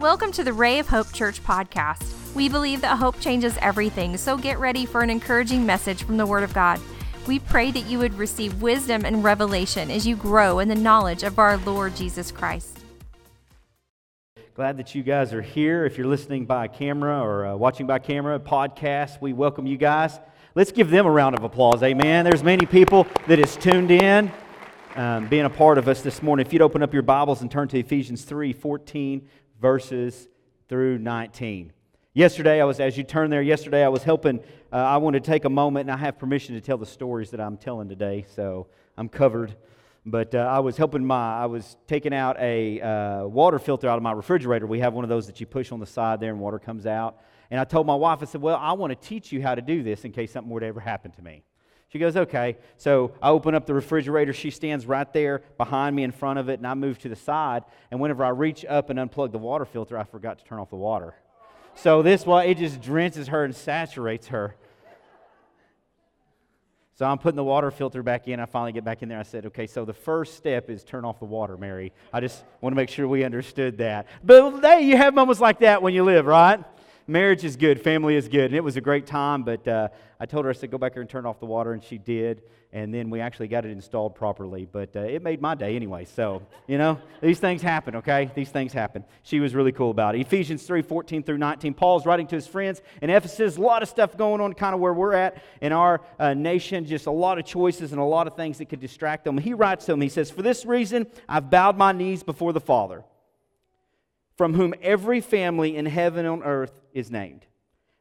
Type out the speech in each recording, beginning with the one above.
Welcome to the Ray of Hope Church podcast. We believe that hope changes everything, so get ready for an encouraging message from the Word of God. We pray that you would receive wisdom and revelation as you grow in the knowledge of our Lord Jesus Christ. Glad that you guys are here. If you're listening by camera or uh, watching by camera, podcast, we welcome you guys. Let's give them a round of applause. Amen. There's many people that is tuned in, um, being a part of us this morning. If you'd open up your Bibles and turn to Ephesians 3 14 verses through 19. Yesterday, I was, as you turn there, yesterday I was helping. Uh, I want to take a moment, and I have permission to tell the stories that I'm telling today, so I'm covered. But uh, I was helping my, I was taking out a uh, water filter out of my refrigerator. We have one of those that you push on the side there and water comes out. And I told my wife, I said, Well, I want to teach you how to do this in case something would ever happen to me. She goes, okay. So I open up the refrigerator. She stands right there behind me in front of it, and I move to the side. And whenever I reach up and unplug the water filter, I forgot to turn off the water. So this way, it just drenches her and saturates her. So I'm putting the water filter back in. I finally get back in there. I said, okay, so the first step is turn off the water, Mary. I just want to make sure we understood that. But hey, you have moments like that when you live, right? Marriage is good, family is good. And it was a great time, but uh, I told her, I said, go back here and turn off the water, and she did. And then we actually got it installed properly, but uh, it made my day anyway. So, you know, these things happen, okay? These things happen. She was really cool about it. Ephesians 3 14 through 19. Paul's writing to his friends in Ephesus. A lot of stuff going on, kind of where we're at in our uh, nation, just a lot of choices and a lot of things that could distract them. He writes to them, he says, For this reason, I've bowed my knees before the Father from whom every family in heaven and on earth is named,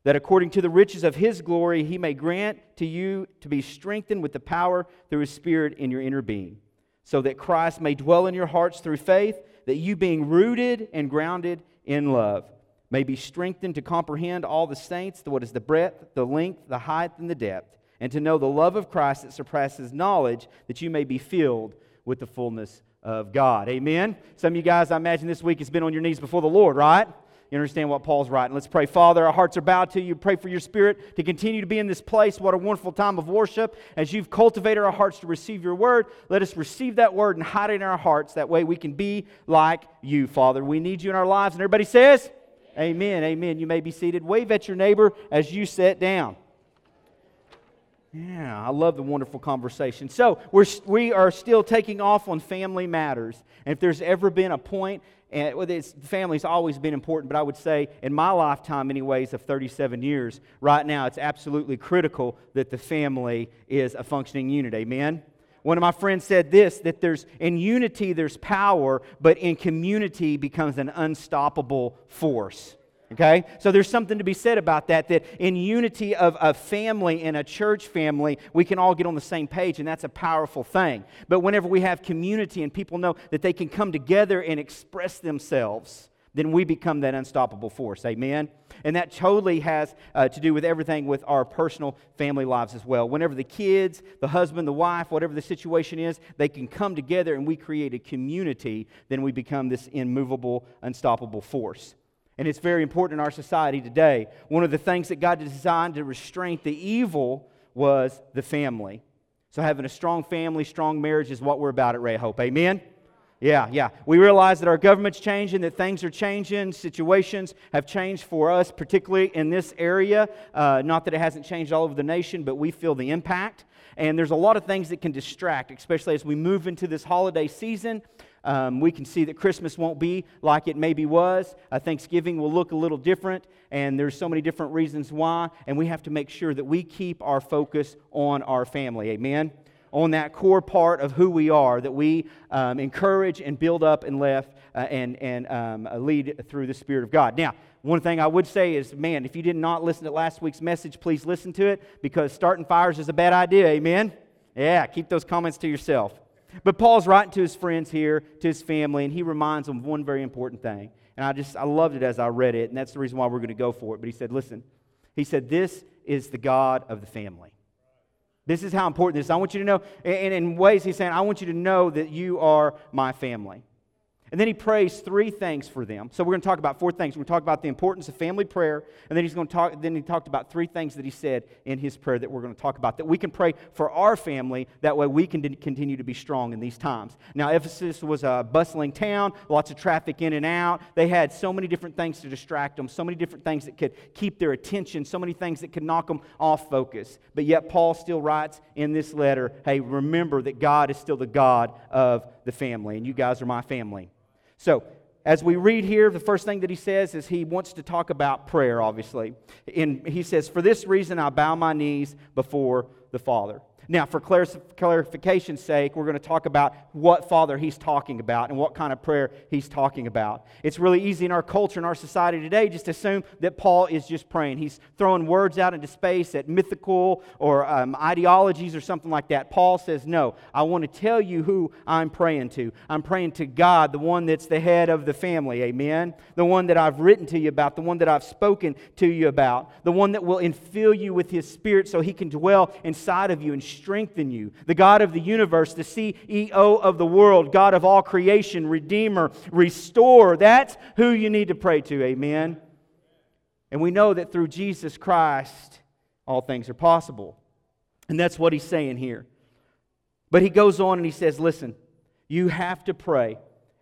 that according to the riches of his glory he may grant to you to be strengthened with the power through his Spirit in your inner being, so that Christ may dwell in your hearts through faith, that you, being rooted and grounded in love, may be strengthened to comprehend all the saints, what is the breadth, the length, the height, and the depth, and to know the love of Christ that surpasses knowledge, that you may be filled with the fullness of God. Amen. Some of you guys, I imagine this week has been on your knees before the Lord, right? You understand what Paul's writing. Let's pray. Father, our hearts are bowed to you. Pray for your spirit to continue to be in this place. What a wonderful time of worship. As you've cultivated our hearts to receive your word, let us receive that word and hide it in our hearts. That way we can be like you, Father. We need you in our lives. And everybody says, Amen. Amen. You may be seated. Wave at your neighbor as you sit down. Yeah, I love the wonderful conversation. So, we're, we are still taking off on family matters. And if there's ever been a point, and well, it's, family's always been important, but I would say in my lifetime, anyways, of 37 years, right now, it's absolutely critical that the family is a functioning unit. Amen? One of my friends said this that there's in unity there's power, but in community becomes an unstoppable force. Okay? So there's something to be said about that, that in unity of a family, in a church family, we can all get on the same page, and that's a powerful thing. But whenever we have community and people know that they can come together and express themselves, then we become that unstoppable force. Amen? And that totally has uh, to do with everything with our personal family lives as well. Whenever the kids, the husband, the wife, whatever the situation is, they can come together and we create a community, then we become this immovable, unstoppable force and it's very important in our society today. One of the things that God designed to restrain the evil was the family. So, having a strong family, strong marriage is what we're about at Ray Hope. Amen? Yeah, yeah. We realize that our government's changing, that things are changing, situations have changed for us, particularly in this area. Uh, not that it hasn't changed all over the nation, but we feel the impact. And there's a lot of things that can distract, especially as we move into this holiday season. Um, we can see that Christmas won't be like it maybe was. Uh, Thanksgiving will look a little different, and there's so many different reasons why. And we have to make sure that we keep our focus on our family. Amen? On that core part of who we are, that we um, encourage and build up and left uh, and, and um, uh, lead through the Spirit of God. Now, one thing I would say is, man, if you did not listen to last week's message, please listen to it because starting fires is a bad idea. Amen? Yeah, keep those comments to yourself. But Paul's writing to his friends here, to his family, and he reminds them of one very important thing. And I just, I loved it as I read it, and that's the reason why we're going to go for it. But he said, listen, he said, this is the God of the family. This is how important this is. I want you to know, and in ways he's saying, I want you to know that you are my family. And then he prays three things for them. So we're going to talk about four things. We're going to talk about the importance of family prayer, and then he's going to talk. Then he talked about three things that he said in his prayer that we're going to talk about that we can pray for our family. That way we can continue to be strong in these times. Now Ephesus was a bustling town, lots of traffic in and out. They had so many different things to distract them, so many different things that could keep their attention, so many things that could knock them off focus. But yet Paul still writes in this letter, "Hey, remember that God is still the God of the family, and you guys are my family." So, as we read here, the first thing that he says is he wants to talk about prayer, obviously. And he says, For this reason, I bow my knees before the Father. Now, for clarification's sake, we're going to talk about what Father he's talking about and what kind of prayer he's talking about. It's really easy in our culture, in our society today, just assume that Paul is just praying. He's throwing words out into space at mythical or um, ideologies or something like that. Paul says, No, I want to tell you who I'm praying to. I'm praying to God, the one that's the head of the family. Amen. The one that I've written to you about, the one that I've spoken to you about, the one that will infill you with his spirit so he can dwell inside of you and strengthen you. The God of the universe, the CEO of the world, God of all creation, Redeemer, Restore. That's who you need to pray to. Amen. And we know that through Jesus Christ, all things are possible. And that's what he's saying here. But he goes on and he says, Listen, you have to pray.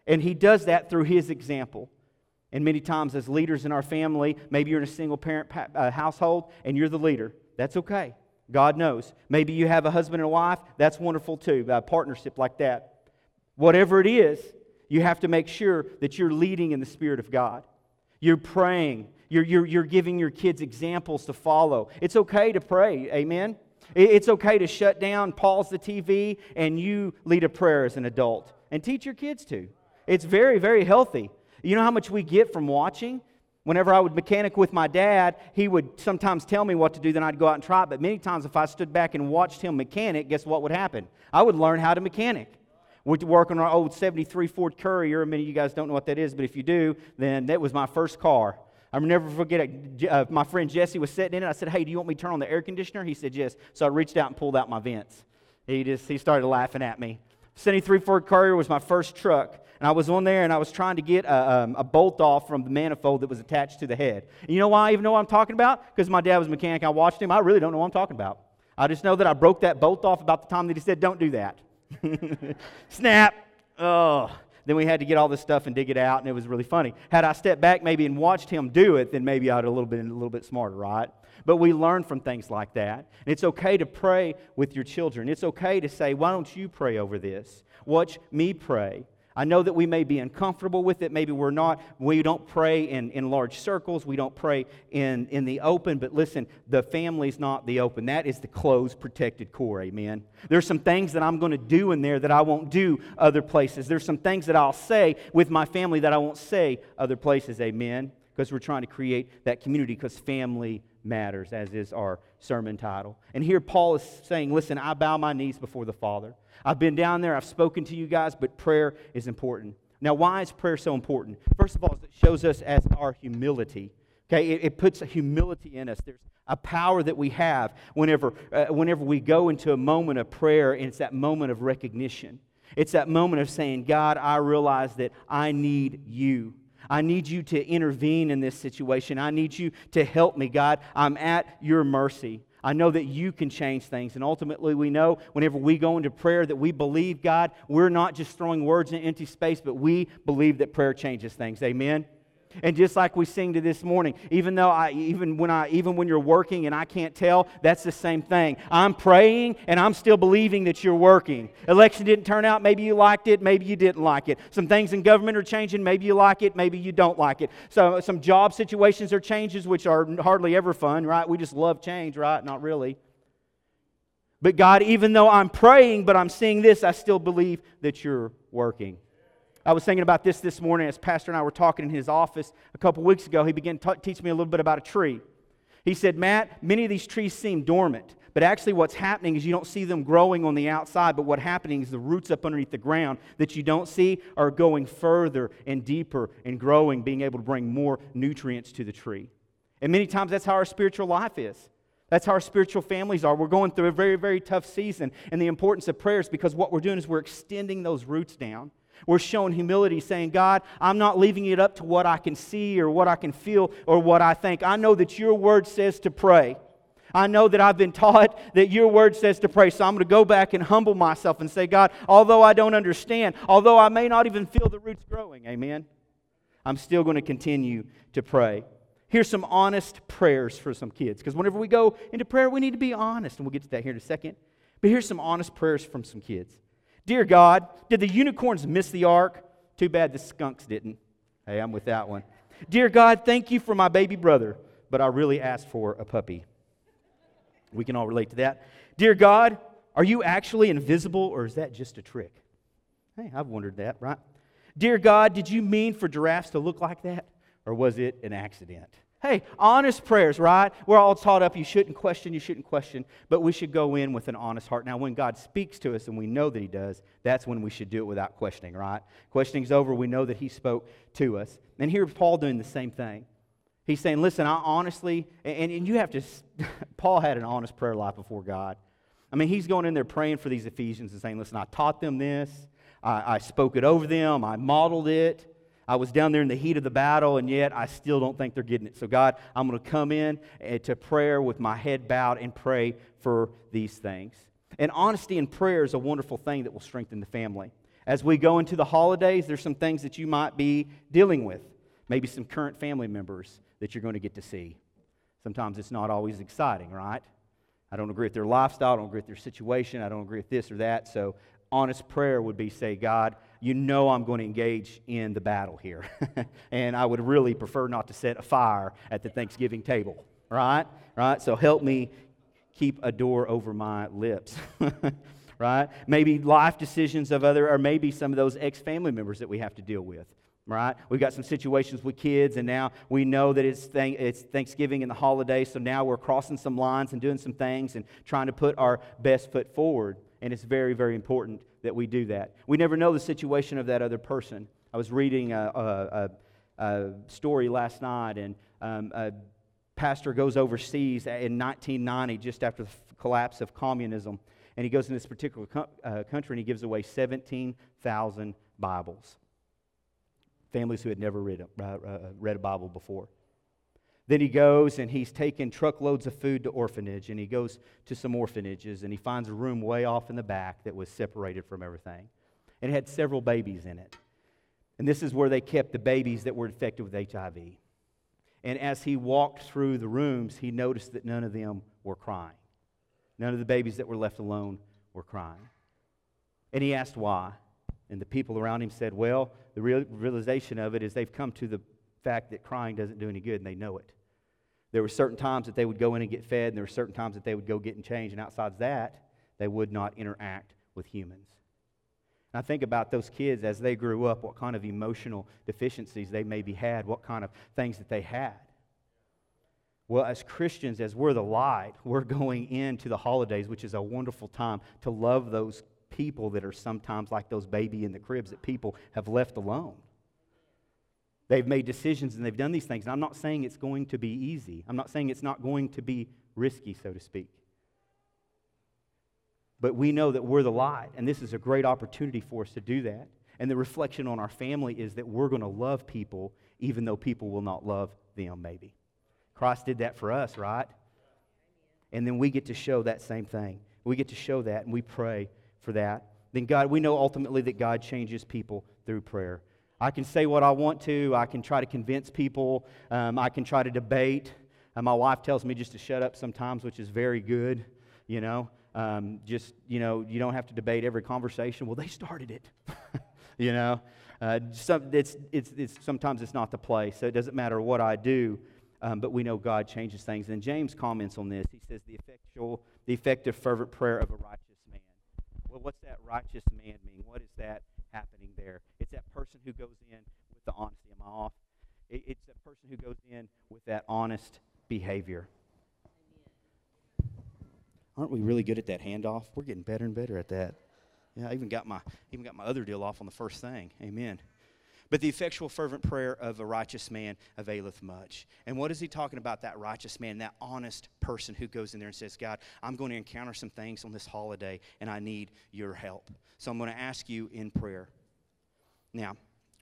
And he does that through his example. And many times, as leaders in our family, maybe you're in a single parent uh, household and you're the leader. That's okay. God knows. Maybe you have a husband and a wife. That's wonderful too, a partnership like that. Whatever it is, you have to make sure that you're leading in the Spirit of God. You're praying. You're, you're, you're giving your kids examples to follow. It's okay to pray. Amen? It's okay to shut down, pause the TV, and you lead a prayer as an adult and teach your kids to. It's very, very healthy. You know how much we get from watching? Whenever I would mechanic with my dad, he would sometimes tell me what to do, then I'd go out and try it. But many times, if I stood back and watched him mechanic, guess what would happen? I would learn how to mechanic. We'd work on our old 73 Ford Courier. Many of you guys don't know what that is, but if you do, then that was my first car. I'll never forget it. Uh, my friend Jesse was sitting in it. I said, Hey, do you want me to turn on the air conditioner? He said, Yes. So I reached out and pulled out my vents. He just he started laughing at me. 73 Ford Courier was my first truck and I was on there and I was trying to get a, um, a, bolt off from the manifold that was attached to the head. And you know why I even know what I'm talking about? Because my dad was a mechanic. I watched him. I really don't know what I'm talking about. I just know that I broke that bolt off about the time that he said, don't do that. Snap. Oh. Then we had to get all this stuff and dig it out, and it was really funny. Had I stepped back maybe and watched him do it, then maybe I'd have a little bit, a little bit smarter, right? But we learn from things like that. And it's okay to pray with your children. It's okay to say, why don't you pray over this? Watch me pray. I know that we may be uncomfortable with it. Maybe we're not. We don't pray in, in large circles. We don't pray in, in the open. But listen, the family's not the open. That is the closed, protected core. Amen. There's some things that I'm going to do in there that I won't do other places. There's some things that I'll say with my family that I won't say other places. Amen. Because we're trying to create that community because family matters, as is our sermon title. And here Paul is saying, Listen, I bow my knees before the Father. I've been down there, I've spoken to you guys, but prayer is important. Now, why is prayer so important? First of all, it shows us as our humility. Okay, it, it puts a humility in us. There's a power that we have whenever, uh, whenever we go into a moment of prayer, and it's that moment of recognition. It's that moment of saying, God, I realize that I need you. I need you to intervene in this situation. I need you to help me, God. I'm at your mercy. I know that you can change things. And ultimately, we know whenever we go into prayer that we believe, God, we're not just throwing words in empty space, but we believe that prayer changes things. Amen? And just like we sing to this morning, even though I even when I even when you're working and I can't tell, that's the same thing. I'm praying and I'm still believing that you're working. Election didn't turn out, maybe you liked it, maybe you didn't like it. Some things in government are changing, maybe you like it, maybe you don't like it. So some job situations are changes which are hardly ever fun, right? We just love change, right? Not really. But God, even though I'm praying, but I'm seeing this, I still believe that you're working. I was thinking about this this morning as Pastor and I were talking in his office a couple weeks ago. He began to teach me a little bit about a tree. He said, Matt, many of these trees seem dormant, but actually what's happening is you don't see them growing on the outside, but what's happening is the roots up underneath the ground that you don't see are going further and deeper and growing, being able to bring more nutrients to the tree. And many times that's how our spiritual life is. That's how our spiritual families are. We're going through a very, very tough season, and the importance of prayers because what we're doing is we're extending those roots down. We're showing humility, saying, God, I'm not leaving it up to what I can see or what I can feel or what I think. I know that your word says to pray. I know that I've been taught that your word says to pray. So I'm going to go back and humble myself and say, God, although I don't understand, although I may not even feel the roots growing, amen, I'm still going to continue to pray. Here's some honest prayers for some kids. Because whenever we go into prayer, we need to be honest. And we'll get to that here in a second. But here's some honest prayers from some kids. Dear God, did the unicorns miss the ark? Too bad the skunks didn't. Hey, I'm with that one. Dear God, thank you for my baby brother, but I really asked for a puppy. We can all relate to that. Dear God, are you actually invisible or is that just a trick? Hey, I've wondered that, right? Dear God, did you mean for giraffes to look like that or was it an accident? Hey, honest prayers, right? We're all taught up you shouldn't question, you shouldn't question, but we should go in with an honest heart. Now, when God speaks to us and we know that He does, that's when we should do it without questioning, right? Questioning's over, we know that He spoke to us. And here's Paul doing the same thing. He's saying, listen, I honestly, and, and you have to, Paul had an honest prayer life before God. I mean, he's going in there praying for these Ephesians and saying, listen, I taught them this, I, I spoke it over them, I modeled it. I was down there in the heat of the battle, and yet I still don't think they're getting it. So, God, I'm going to come in eh, to prayer with my head bowed and pray for these things. And honesty in prayer is a wonderful thing that will strengthen the family. As we go into the holidays, there's some things that you might be dealing with. Maybe some current family members that you're going to get to see. Sometimes it's not always exciting, right? I don't agree with their lifestyle, I don't agree with their situation, I don't agree with this or that. So, honest prayer would be say, God, you know I'm going to engage in the battle here. and I would really prefer not to set a fire at the Thanksgiving table, right? Right? So help me keep a door over my lips. right? Maybe life decisions of other, or maybe some of those ex family members that we have to deal with. Right? We've got some situations with kids, and now we know that it's, th- it's Thanksgiving and the holidays, so now we're crossing some lines and doing some things and trying to put our best foot forward. And it's very, very important that we do that. We never know the situation of that other person. I was reading a, a, a, a story last night, and um, a pastor goes overseas in 1990, just after the collapse of communism. And he goes in this particular co- uh, country and he gives away 17,000 Bibles. Families who had never read a, uh, uh, read a Bible before. Then he goes and he's taking truckloads of food to orphanage, and he goes to some orphanages, and he finds a room way off in the back that was separated from everything. And it had several babies in it. And this is where they kept the babies that were infected with HIV. And as he walked through the rooms, he noticed that none of them were crying. None of the babies that were left alone were crying. And he asked why. And the people around him said, Well, the realization of it is they've come to the fact that crying doesn't do any good, and they know it. There were certain times that they would go in and get fed, and there were certain times that they would go get and change, and outside of that, they would not interact with humans. And I think about those kids as they grew up, what kind of emotional deficiencies they maybe had, what kind of things that they had. Well, as Christians, as we're the light, we're going into the holidays, which is a wonderful time to love those people that are sometimes like those baby in the cribs that people have left alone. They've made decisions and they've done these things. And I'm not saying it's going to be easy. I'm not saying it's not going to be risky, so to speak. But we know that we're the light, and this is a great opportunity for us to do that. And the reflection on our family is that we're going to love people even though people will not love them, maybe. Christ did that for us, right? And then we get to show that same thing. We get to show that, and we pray for that. Then, God, we know ultimately that God changes people through prayer. I can say what I want to. I can try to convince people. Um, I can try to debate. And my wife tells me just to shut up sometimes, which is very good. You know, um, just, you know, you don't have to debate every conversation. Well, they started it. you know, uh, it's, it's, it's, sometimes it's not the place. So it doesn't matter what I do. Um, but we know God changes things. And James comments on this. He says, the, effectual, the effective, fervent prayer of a righteous man. Well, what's that righteous man mean? What is that happening there? It's that person who goes in with the honesty. Am I off? It, it's that person who goes in with that honest behavior. Aren't we really good at that handoff? We're getting better and better at that. Yeah, I even got my even got my other deal off on the first thing. Amen. But the effectual, fervent prayer of a righteous man availeth much. And what is he talking about, that righteous man, that honest person who goes in there and says, God, I'm going to encounter some things on this holiday, and I need your help. So I'm going to ask you in prayer Now,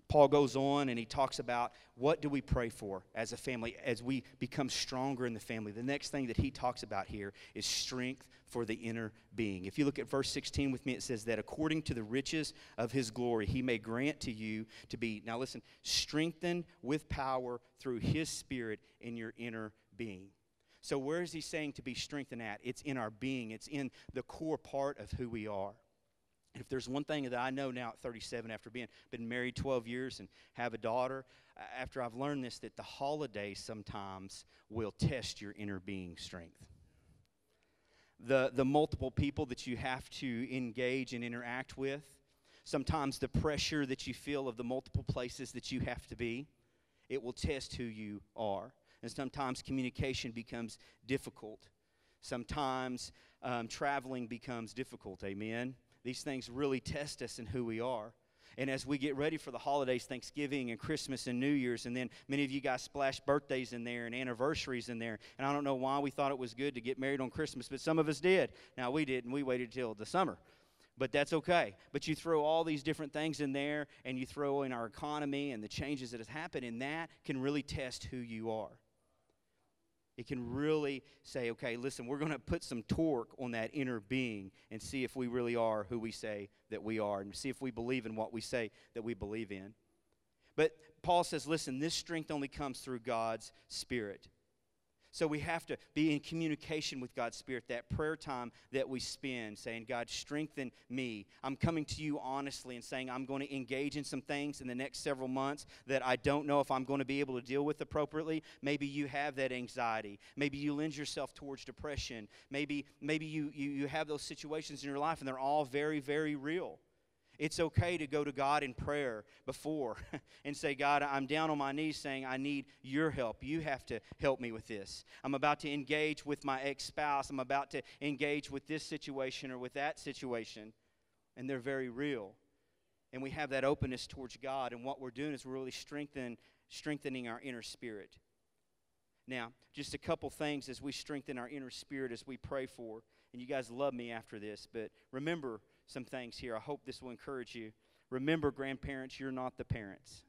Paul goes on and he talks about what do we pray for as a family as we become stronger in the family. The next thing that he talks about here is strength for the inner being. If you look at verse 16 with me, it says that according to the riches of his glory, he may grant to you to be, now listen, strengthened with power through his spirit in your inner being. So, where is he saying to be strengthened at? It's in our being, it's in the core part of who we are. If there's one thing that I know now at 37, after being been married 12 years and have a daughter, after I've learned this, that the holidays sometimes will test your inner being strength. The, the multiple people that you have to engage and interact with, sometimes the pressure that you feel of the multiple places that you have to be, it will test who you are. And sometimes communication becomes difficult. Sometimes um, traveling becomes difficult. Amen. These things really test us in who we are. And as we get ready for the holidays, Thanksgiving and Christmas and New Year's, and then many of you guys splash birthdays in there and anniversaries in there. And I don't know why we thought it was good to get married on Christmas, but some of us did. Now we didn't. We waited till the summer. But that's okay. But you throw all these different things in there, and you throw in our economy and the changes that have happened, and that can really test who you are. It can really say, okay, listen, we're going to put some torque on that inner being and see if we really are who we say that we are and see if we believe in what we say that we believe in. But Paul says, listen, this strength only comes through God's Spirit. So we have to be in communication with God's Spirit, that prayer time that we spend, saying, God, strengthen me. I'm coming to you honestly and saying, I'm going to engage in some things in the next several months that I don't know if I'm going to be able to deal with appropriately. Maybe you have that anxiety. Maybe you lend yourself towards depression. Maybe, maybe you, you, you have those situations in your life and they're all very, very real. It's okay to go to God in prayer before and say, God, I'm down on my knees saying, I need your help. You have to help me with this. I'm about to engage with my ex spouse. I'm about to engage with this situation or with that situation. And they're very real. And we have that openness towards God. And what we're doing is we're really strengthen, strengthening our inner spirit. Now, just a couple things as we strengthen our inner spirit as we pray for. And you guys love me after this, but remember, some things here. I hope this will encourage you. Remember, grandparents, you're not the parents.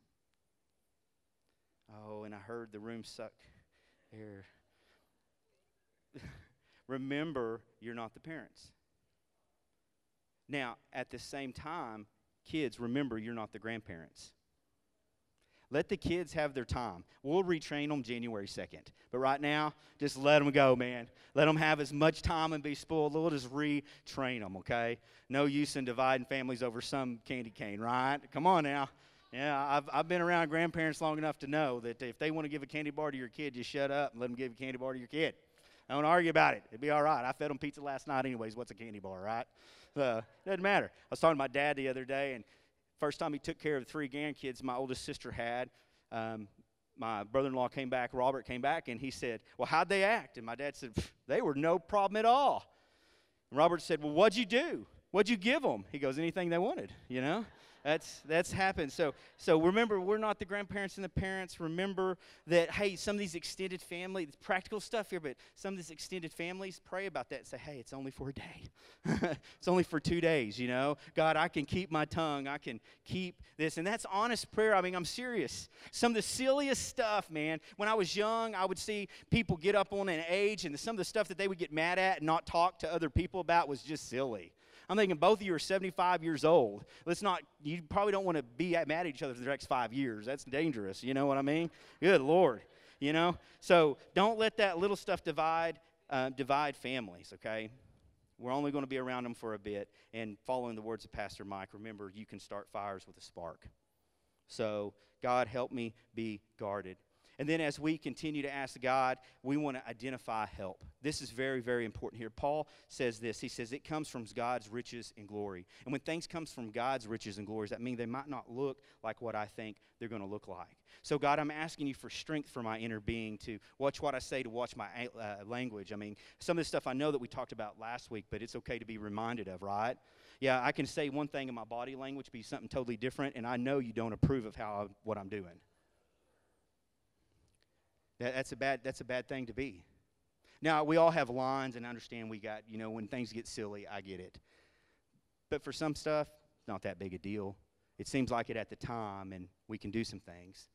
Oh, and I heard the room suck air. Remember, you're not the parents. Now, at the same time, kids, remember, you're not the grandparents. Let the kids have their time. We'll retrain them January 2nd. But right now, just let them go, man. Let them have as much time and be spoiled. We'll just retrain them, okay? No use in dividing families over some candy cane, right? Come on now. Yeah, I've, I've been around grandparents long enough to know that if they want to give a candy bar to your kid, just shut up and let them give a candy bar to your kid. Don't argue about it. It'd be all right. I fed them pizza last night, anyways. What's a candy bar, right? Uh, doesn't matter. I was talking to my dad the other day, and First time he took care of the three grandkids my oldest sister had, um, my brother in law came back, Robert came back, and he said, Well, how'd they act? And my dad said, They were no problem at all. And Robert said, Well, what'd you do? What'd you give them? He goes, Anything they wanted, you know? That's that's happened. So so remember, we're not the grandparents and the parents. Remember that hey, some of these extended family, practical stuff here, but some of these extended families, pray about that. Say, hey, it's only for a day. it's only for two days. You know, God, I can keep my tongue. I can keep this, and that's honest prayer. I mean, I'm serious. Some of the silliest stuff, man. When I was young, I would see people get up on an age, and some of the stuff that they would get mad at and not talk to other people about was just silly. I'm thinking both of you are 75 years old. Let's not, you probably don't want to be mad at each other for the next five years. That's dangerous. You know what I mean? Good Lord. You know? So don't let that little stuff divide, uh, divide families, okay? We're only going to be around them for a bit. And following the words of Pastor Mike, remember, you can start fires with a spark. So, God, help me be guarded. And then as we continue to ask God, we want to identify help. This is very, very important here. Paul says this. He says it comes from God's riches and glory. And when things comes from God's riches and glories, that means they might not look like what I think they're going to look like. So God, I'm asking you for strength for my inner being to watch what I say, to watch my uh, language. I mean, some of the stuff I know that we talked about last week, but it's okay to be reminded of, right? Yeah, I can say one thing in my body language, be something totally different, and I know you don't approve of how I, what I'm doing. That, that's, a bad, that's a bad thing to be. Now, we all have lines and understand we got, you know, when things get silly, I get it. But for some stuff, not that big a deal. It seems like it at the time, and we can do some things.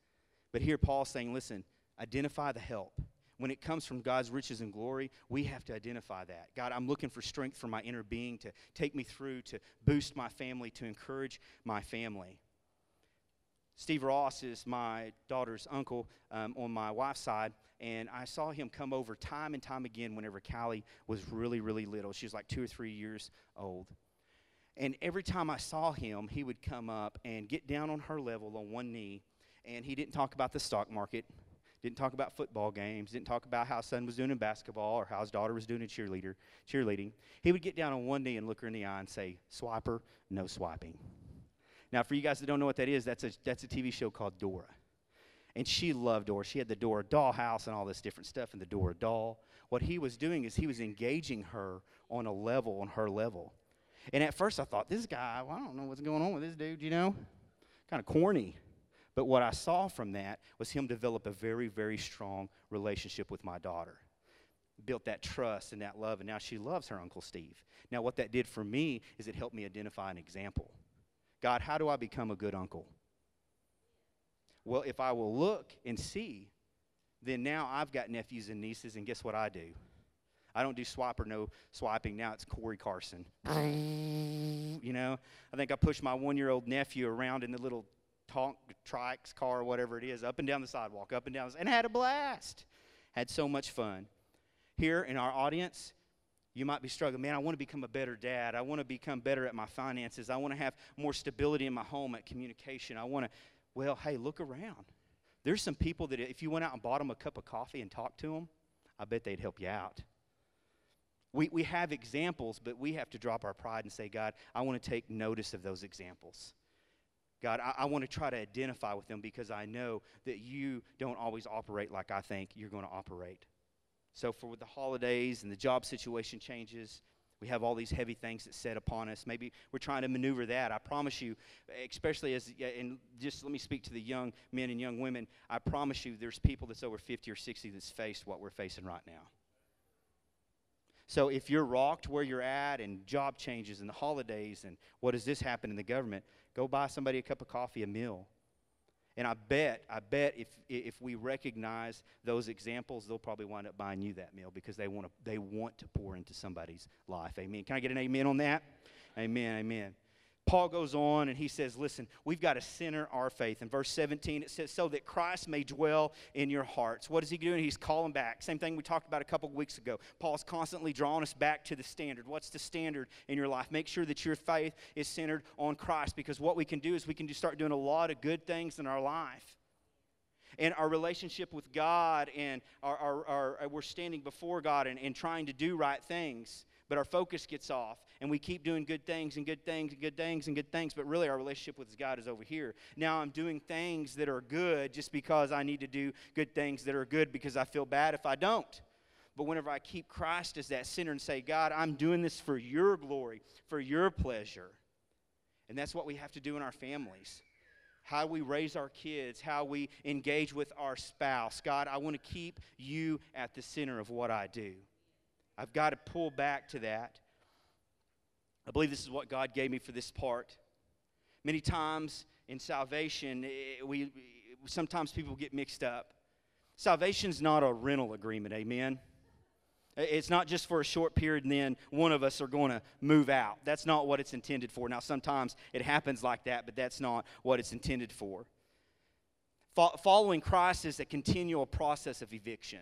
But here, Paul's saying, listen, identify the help. When it comes from God's riches and glory, we have to identify that. God, I'm looking for strength for my inner being to take me through, to boost my family, to encourage my family. Steve Ross is my daughter's uncle um, on my wife's side, and I saw him come over time and time again whenever Callie was really, really little. She was like two or three years old. And every time I saw him, he would come up and get down on her level on one knee, and he didn't talk about the stock market, didn't talk about football games, didn't talk about how his son was doing in basketball or how his daughter was doing in cheerleader, cheerleading. He would get down on one knee and look her in the eye and say, Swiper, no swiping. Now, for you guys that don't know what that is, that's a, that's a TV show called Dora. And she loved Dora. She had the Dora doll house and all this different stuff and the Dora doll. What he was doing is he was engaging her on a level, on her level. And at first I thought, this guy, well, I don't know what's going on with this dude, you know? Kind of corny. But what I saw from that was him develop a very, very strong relationship with my daughter. Built that trust and that love, and now she loves her Uncle Steve. Now, what that did for me is it helped me identify an example. God, how do I become a good uncle? Well, if I will look and see, then now I've got nephews and nieces, and guess what I do? I don't do Swiper no swiping. Now it's Cory Carson. you know, I think I pushed my one year old nephew around in the little Tonk Trikes car or whatever it is, up and down the sidewalk, up and down, and had a blast. Had so much fun. Here in our audience, you might be struggling, man, I want to become a better dad. I want to become better at my finances. I want to have more stability in my home at communication. I want to, well, hey, look around. There's some people that if you went out and bought them a cup of coffee and talked to them, I bet they'd help you out. We, we have examples, but we have to drop our pride and say, God, I want to take notice of those examples. God, I, I want to try to identify with them because I know that you don't always operate like I think you're going to operate. So, for the holidays and the job situation changes, we have all these heavy things that set upon us. Maybe we're trying to maneuver that. I promise you, especially as, and just let me speak to the young men and young women. I promise you, there's people that's over 50 or 60 that's faced what we're facing right now. So if you're rocked where you're at and job changes and the holidays and what does this happen in the government, go buy somebody a cup of coffee, a meal. And I bet, I bet if, if we recognize those examples, they'll probably wind up buying you that meal because they want to, they want to pour into somebody's life. Amen. Can I get an amen on that? Amen, amen. Paul goes on and he says, Listen, we've got to center our faith. In verse 17, it says, So that Christ may dwell in your hearts. What is he doing? He's calling back. Same thing we talked about a couple weeks ago. Paul's constantly drawing us back to the standard. What's the standard in your life? Make sure that your faith is centered on Christ because what we can do is we can start doing a lot of good things in our life. And our relationship with God, and our, our, our uh, we're standing before God and, and trying to do right things but our focus gets off and we keep doing good things and good things and good things and good things but really our relationship with god is over here now i'm doing things that are good just because i need to do good things that are good because i feel bad if i don't but whenever i keep christ as that center and say god i'm doing this for your glory for your pleasure and that's what we have to do in our families how we raise our kids, how we engage with our spouse. God, I want to keep you at the center of what I do. I've got to pull back to that. I believe this is what God gave me for this part. Many times in salvation, we sometimes people get mixed up. Salvation's not a rental agreement, amen. It's not just for a short period and then one of us are going to move out. That's not what it's intended for. Now, sometimes it happens like that, but that's not what it's intended for. Following Christ is a continual process of eviction.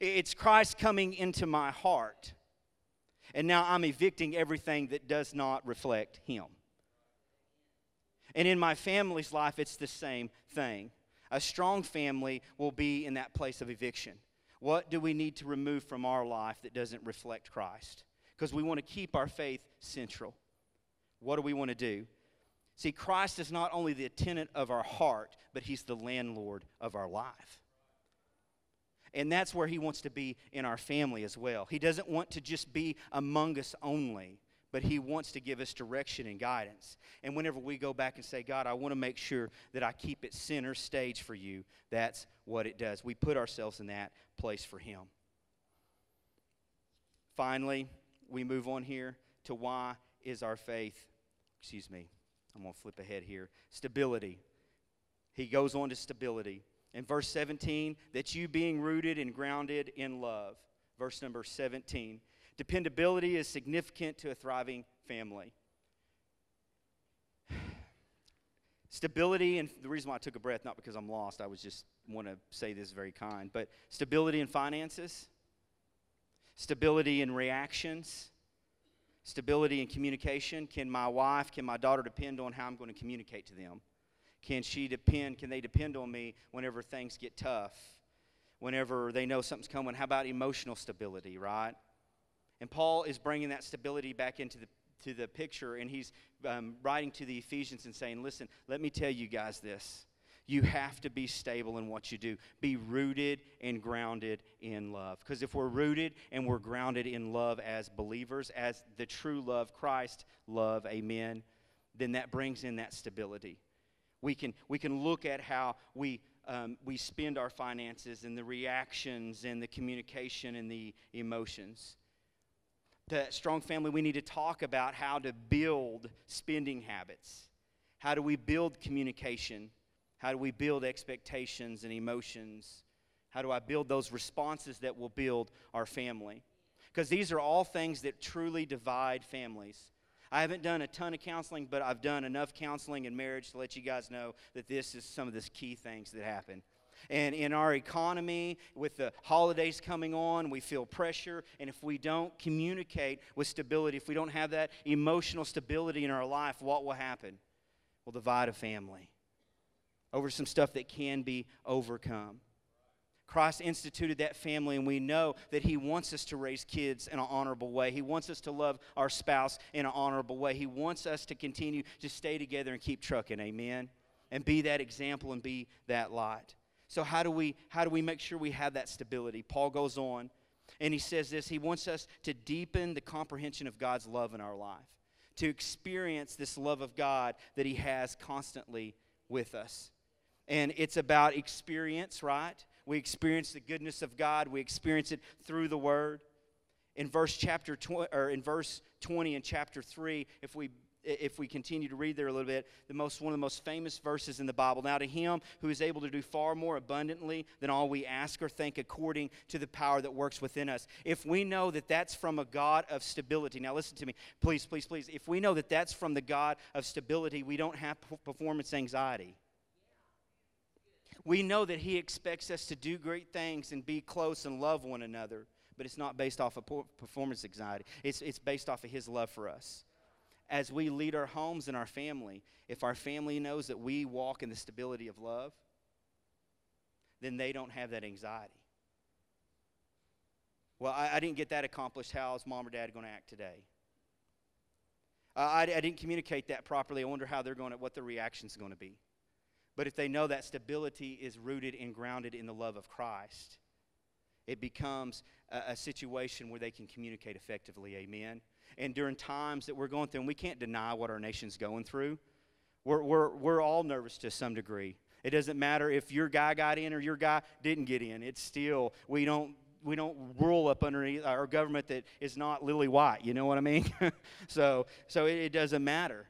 It's Christ coming into my heart. And now I'm evicting everything that does not reflect Him. And in my family's life, it's the same thing. A strong family will be in that place of eviction. What do we need to remove from our life that doesn't reflect Christ? Because we want to keep our faith central. What do we want to do? See, Christ is not only the tenant of our heart, but He's the landlord of our life. And that's where He wants to be in our family as well. He doesn't want to just be among us only, but He wants to give us direction and guidance. And whenever we go back and say, God, I want to make sure that I keep it center stage for you, that's what it does. We put ourselves in that place for Him. Finally, we move on here to why is our faith, excuse me, I'm going to flip ahead here. Stability. He goes on to stability. In verse 17, that you being rooted and grounded in love. Verse number 17. Dependability is significant to a thriving family. Stability, and the reason why I took a breath, not because I'm lost, I was just want to say this very kind, but stability in finances, stability in reactions, stability in communication. Can my wife, can my daughter depend on how I'm going to communicate to them? Can she depend, can they depend on me whenever things get tough? Whenever they know something's coming? How about emotional stability, right? And Paul is bringing that stability back into the to the picture, and he's um, writing to the Ephesians and saying, Listen, let me tell you guys this. You have to be stable in what you do. Be rooted and grounded in love. Because if we're rooted and we're grounded in love as believers, as the true love, Christ love, amen, then that brings in that stability. We can, we can look at how we, um, we spend our finances and the reactions and the communication and the emotions. The strong family, we need to talk about how to build spending habits. How do we build communication? How do we build expectations and emotions? How do I build those responses that will build our family? Because these are all things that truly divide families. I haven't done a ton of counseling, but I've done enough counseling in marriage to let you guys know that this is some of the key things that happen. And in our economy, with the holidays coming on, we feel pressure. And if we don't communicate with stability, if we don't have that emotional stability in our life, what will happen? We'll divide a family over some stuff that can be overcome. Christ instituted that family, and we know that He wants us to raise kids in an honorable way. He wants us to love our spouse in an honorable way. He wants us to continue to stay together and keep trucking, amen? And be that example and be that light. So, how do we, how do we make sure we have that stability? Paul goes on, and he says this He wants us to deepen the comprehension of God's love in our life, to experience this love of God that He has constantly with us. And it's about experience, right? We experience the goodness of God. We experience it through the Word. In verse chapter tw- or in verse 20 and chapter 3, if we if we continue to read there a little bit, the most one of the most famous verses in the Bible. Now to him who is able to do far more abundantly than all we ask or think according to the power that works within us. If we know that that's from a God of stability. Now listen to me. Please, please, please. If we know that that's from the God of stability, we don't have performance anxiety we know that He expects us to do great things and be close and love one another, but it's not based off of performance anxiety. It's, it's based off of His love for us. As we lead our homes and our family, if our family knows that we walk in the stability of love, then they don't have that anxiety. Well, I, I didn't get that accomplished. How is mom or dad going to act today? Uh, I, I didn't communicate that properly. I wonder how they're going to, what the reaction is going to be. But if they know that stability is rooted and grounded in the love of Christ, it becomes a, a, situation where they can communicate effectively. Amen. And during times that we're going through, and we can't deny what our nation's going through, we're, we're, we're all nervous to some degree. It doesn't matter if your guy got in or your guy didn't get in. It's still, we don't we don't rule up underneath our government that is not lily white. You know what I mean? so so it, it, doesn't matter.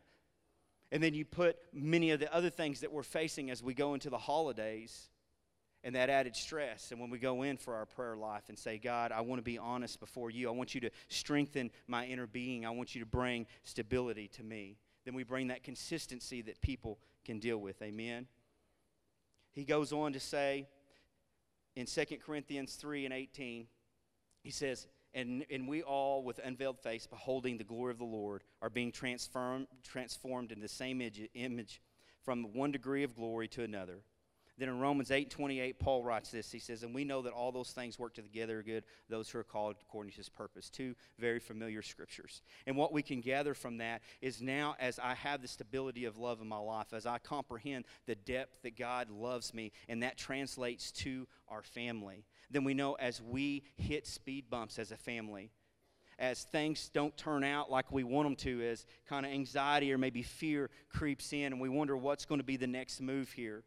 And then you put many of the other things that we're facing as we go into the holidays and that added stress. And when we go in for our prayer life and say, God, I want to be honest before you, I want you to strengthen my inner being, I want you to bring stability to me. Then we bring that consistency that people can deal with. Amen. He goes on to say in 2 Corinthians 3 and 18, he says, and, and we all, with unveiled face, beholding the glory of the Lord, are being transformed, transformed in the same image, image from one degree of glory to another. Then in Romans 8 28, Paul writes this. He says, And we know that all those things work together good, those who are called according to his purpose. Two very familiar scriptures. And what we can gather from that is now, as I have the stability of love in my life, as I comprehend the depth that God loves me, and that translates to our family, then we know as we hit speed bumps as a family, as things don't turn out like we want them to, as kind of anxiety or maybe fear creeps in, and we wonder what's going to be the next move here,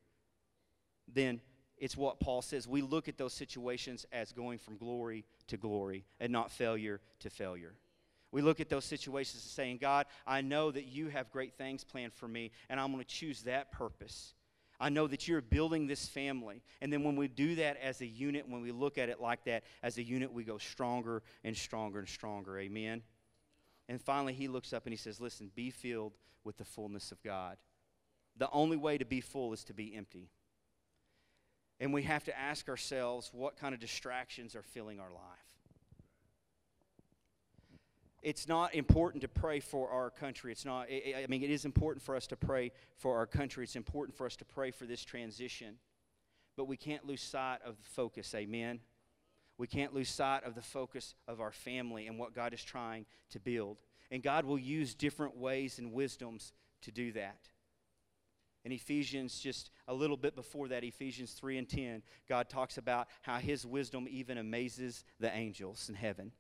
then it's what Paul says. We look at those situations as going from glory to glory and not failure to failure. We look at those situations and saying, God, I know that you have great things planned for me, and I'm going to choose that purpose. I know that you're building this family. And then when we do that as a unit, when we look at it like that as a unit, we go stronger and stronger and stronger. Amen. And finally, he looks up and he says, Listen, be filled with the fullness of God. The only way to be full is to be empty. And we have to ask ourselves what kind of distractions are filling our life it's not important to pray for our country. It's not, I mean, it is important for us to pray for our country. It's important for us to pray for this transition. But we can't lose sight of the focus. Amen. We can't lose sight of the focus of our family and what God is trying to build. And God will use different ways and wisdoms to do that. In Ephesians, just a little bit before that, Ephesians 3 and 10, God talks about how his wisdom even amazes the angels in heaven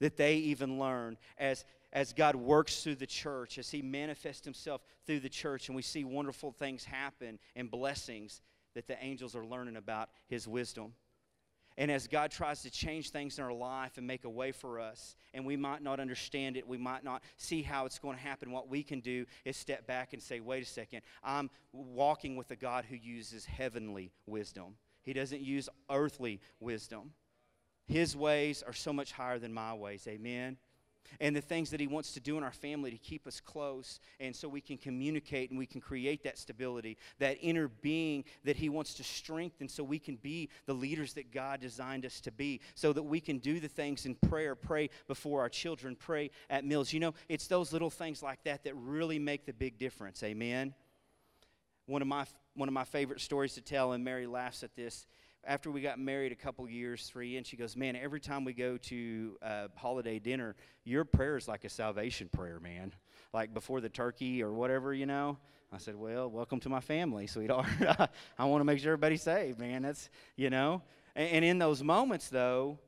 that they even learn as, as God works through the church, as He manifests Himself through the church, and we see wonderful things happen and blessings that the angels are learning about His wisdom. And as God tries to change things in our life and make a way for us, and we might not understand it, we might not see how it's going to happen, what we can do is step back and say, wait a second, I'm walking with a God who uses heavenly wisdom. He doesn't use earthly wisdom. His ways are so much higher than my ways. Amen. And the things that He wants to do in our family to keep us close, and so we can communicate and we can create that stability, that inner being that He wants to strengthen, so we can be the leaders that God designed us to be, so that we can do the things in prayer, pray before our children, pray at meals. You know, it's those little things like that that really make the big difference. Amen. One of my one of my favorite stories to tell, and Mary laughs at this, after we got married a couple years, three, and she goes, Man, every time we go to a holiday dinner, your prayer is like a salvation prayer, man. Like before the turkey or whatever, you know. I said, Well, welcome to my family, sweetheart. I want to make sure everybody's saved, man. That's, you know. And, and in those moments, though,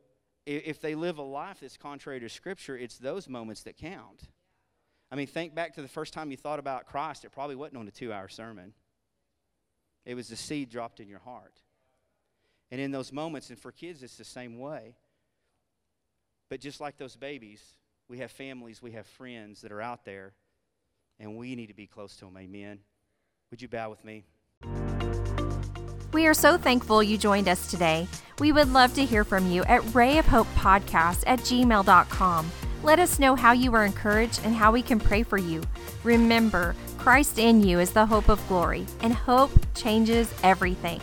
if they live a life that's contrary to Scripture, it's those moments that count. I mean, think back to the first time you thought about Christ. It probably wasn't on a two hour sermon, it was the seed dropped in your heart. And in those moments, and for kids, it's the same way. But just like those babies, we have families, we have friends that are out there, and we need to be close to them. Amen. Would you bow with me? We are so thankful you joined us today. We would love to hear from you at rayofhopepodcast at gmail.com. Let us know how you were encouraged and how we can pray for you. Remember, Christ in you is the hope of glory, and hope changes everything.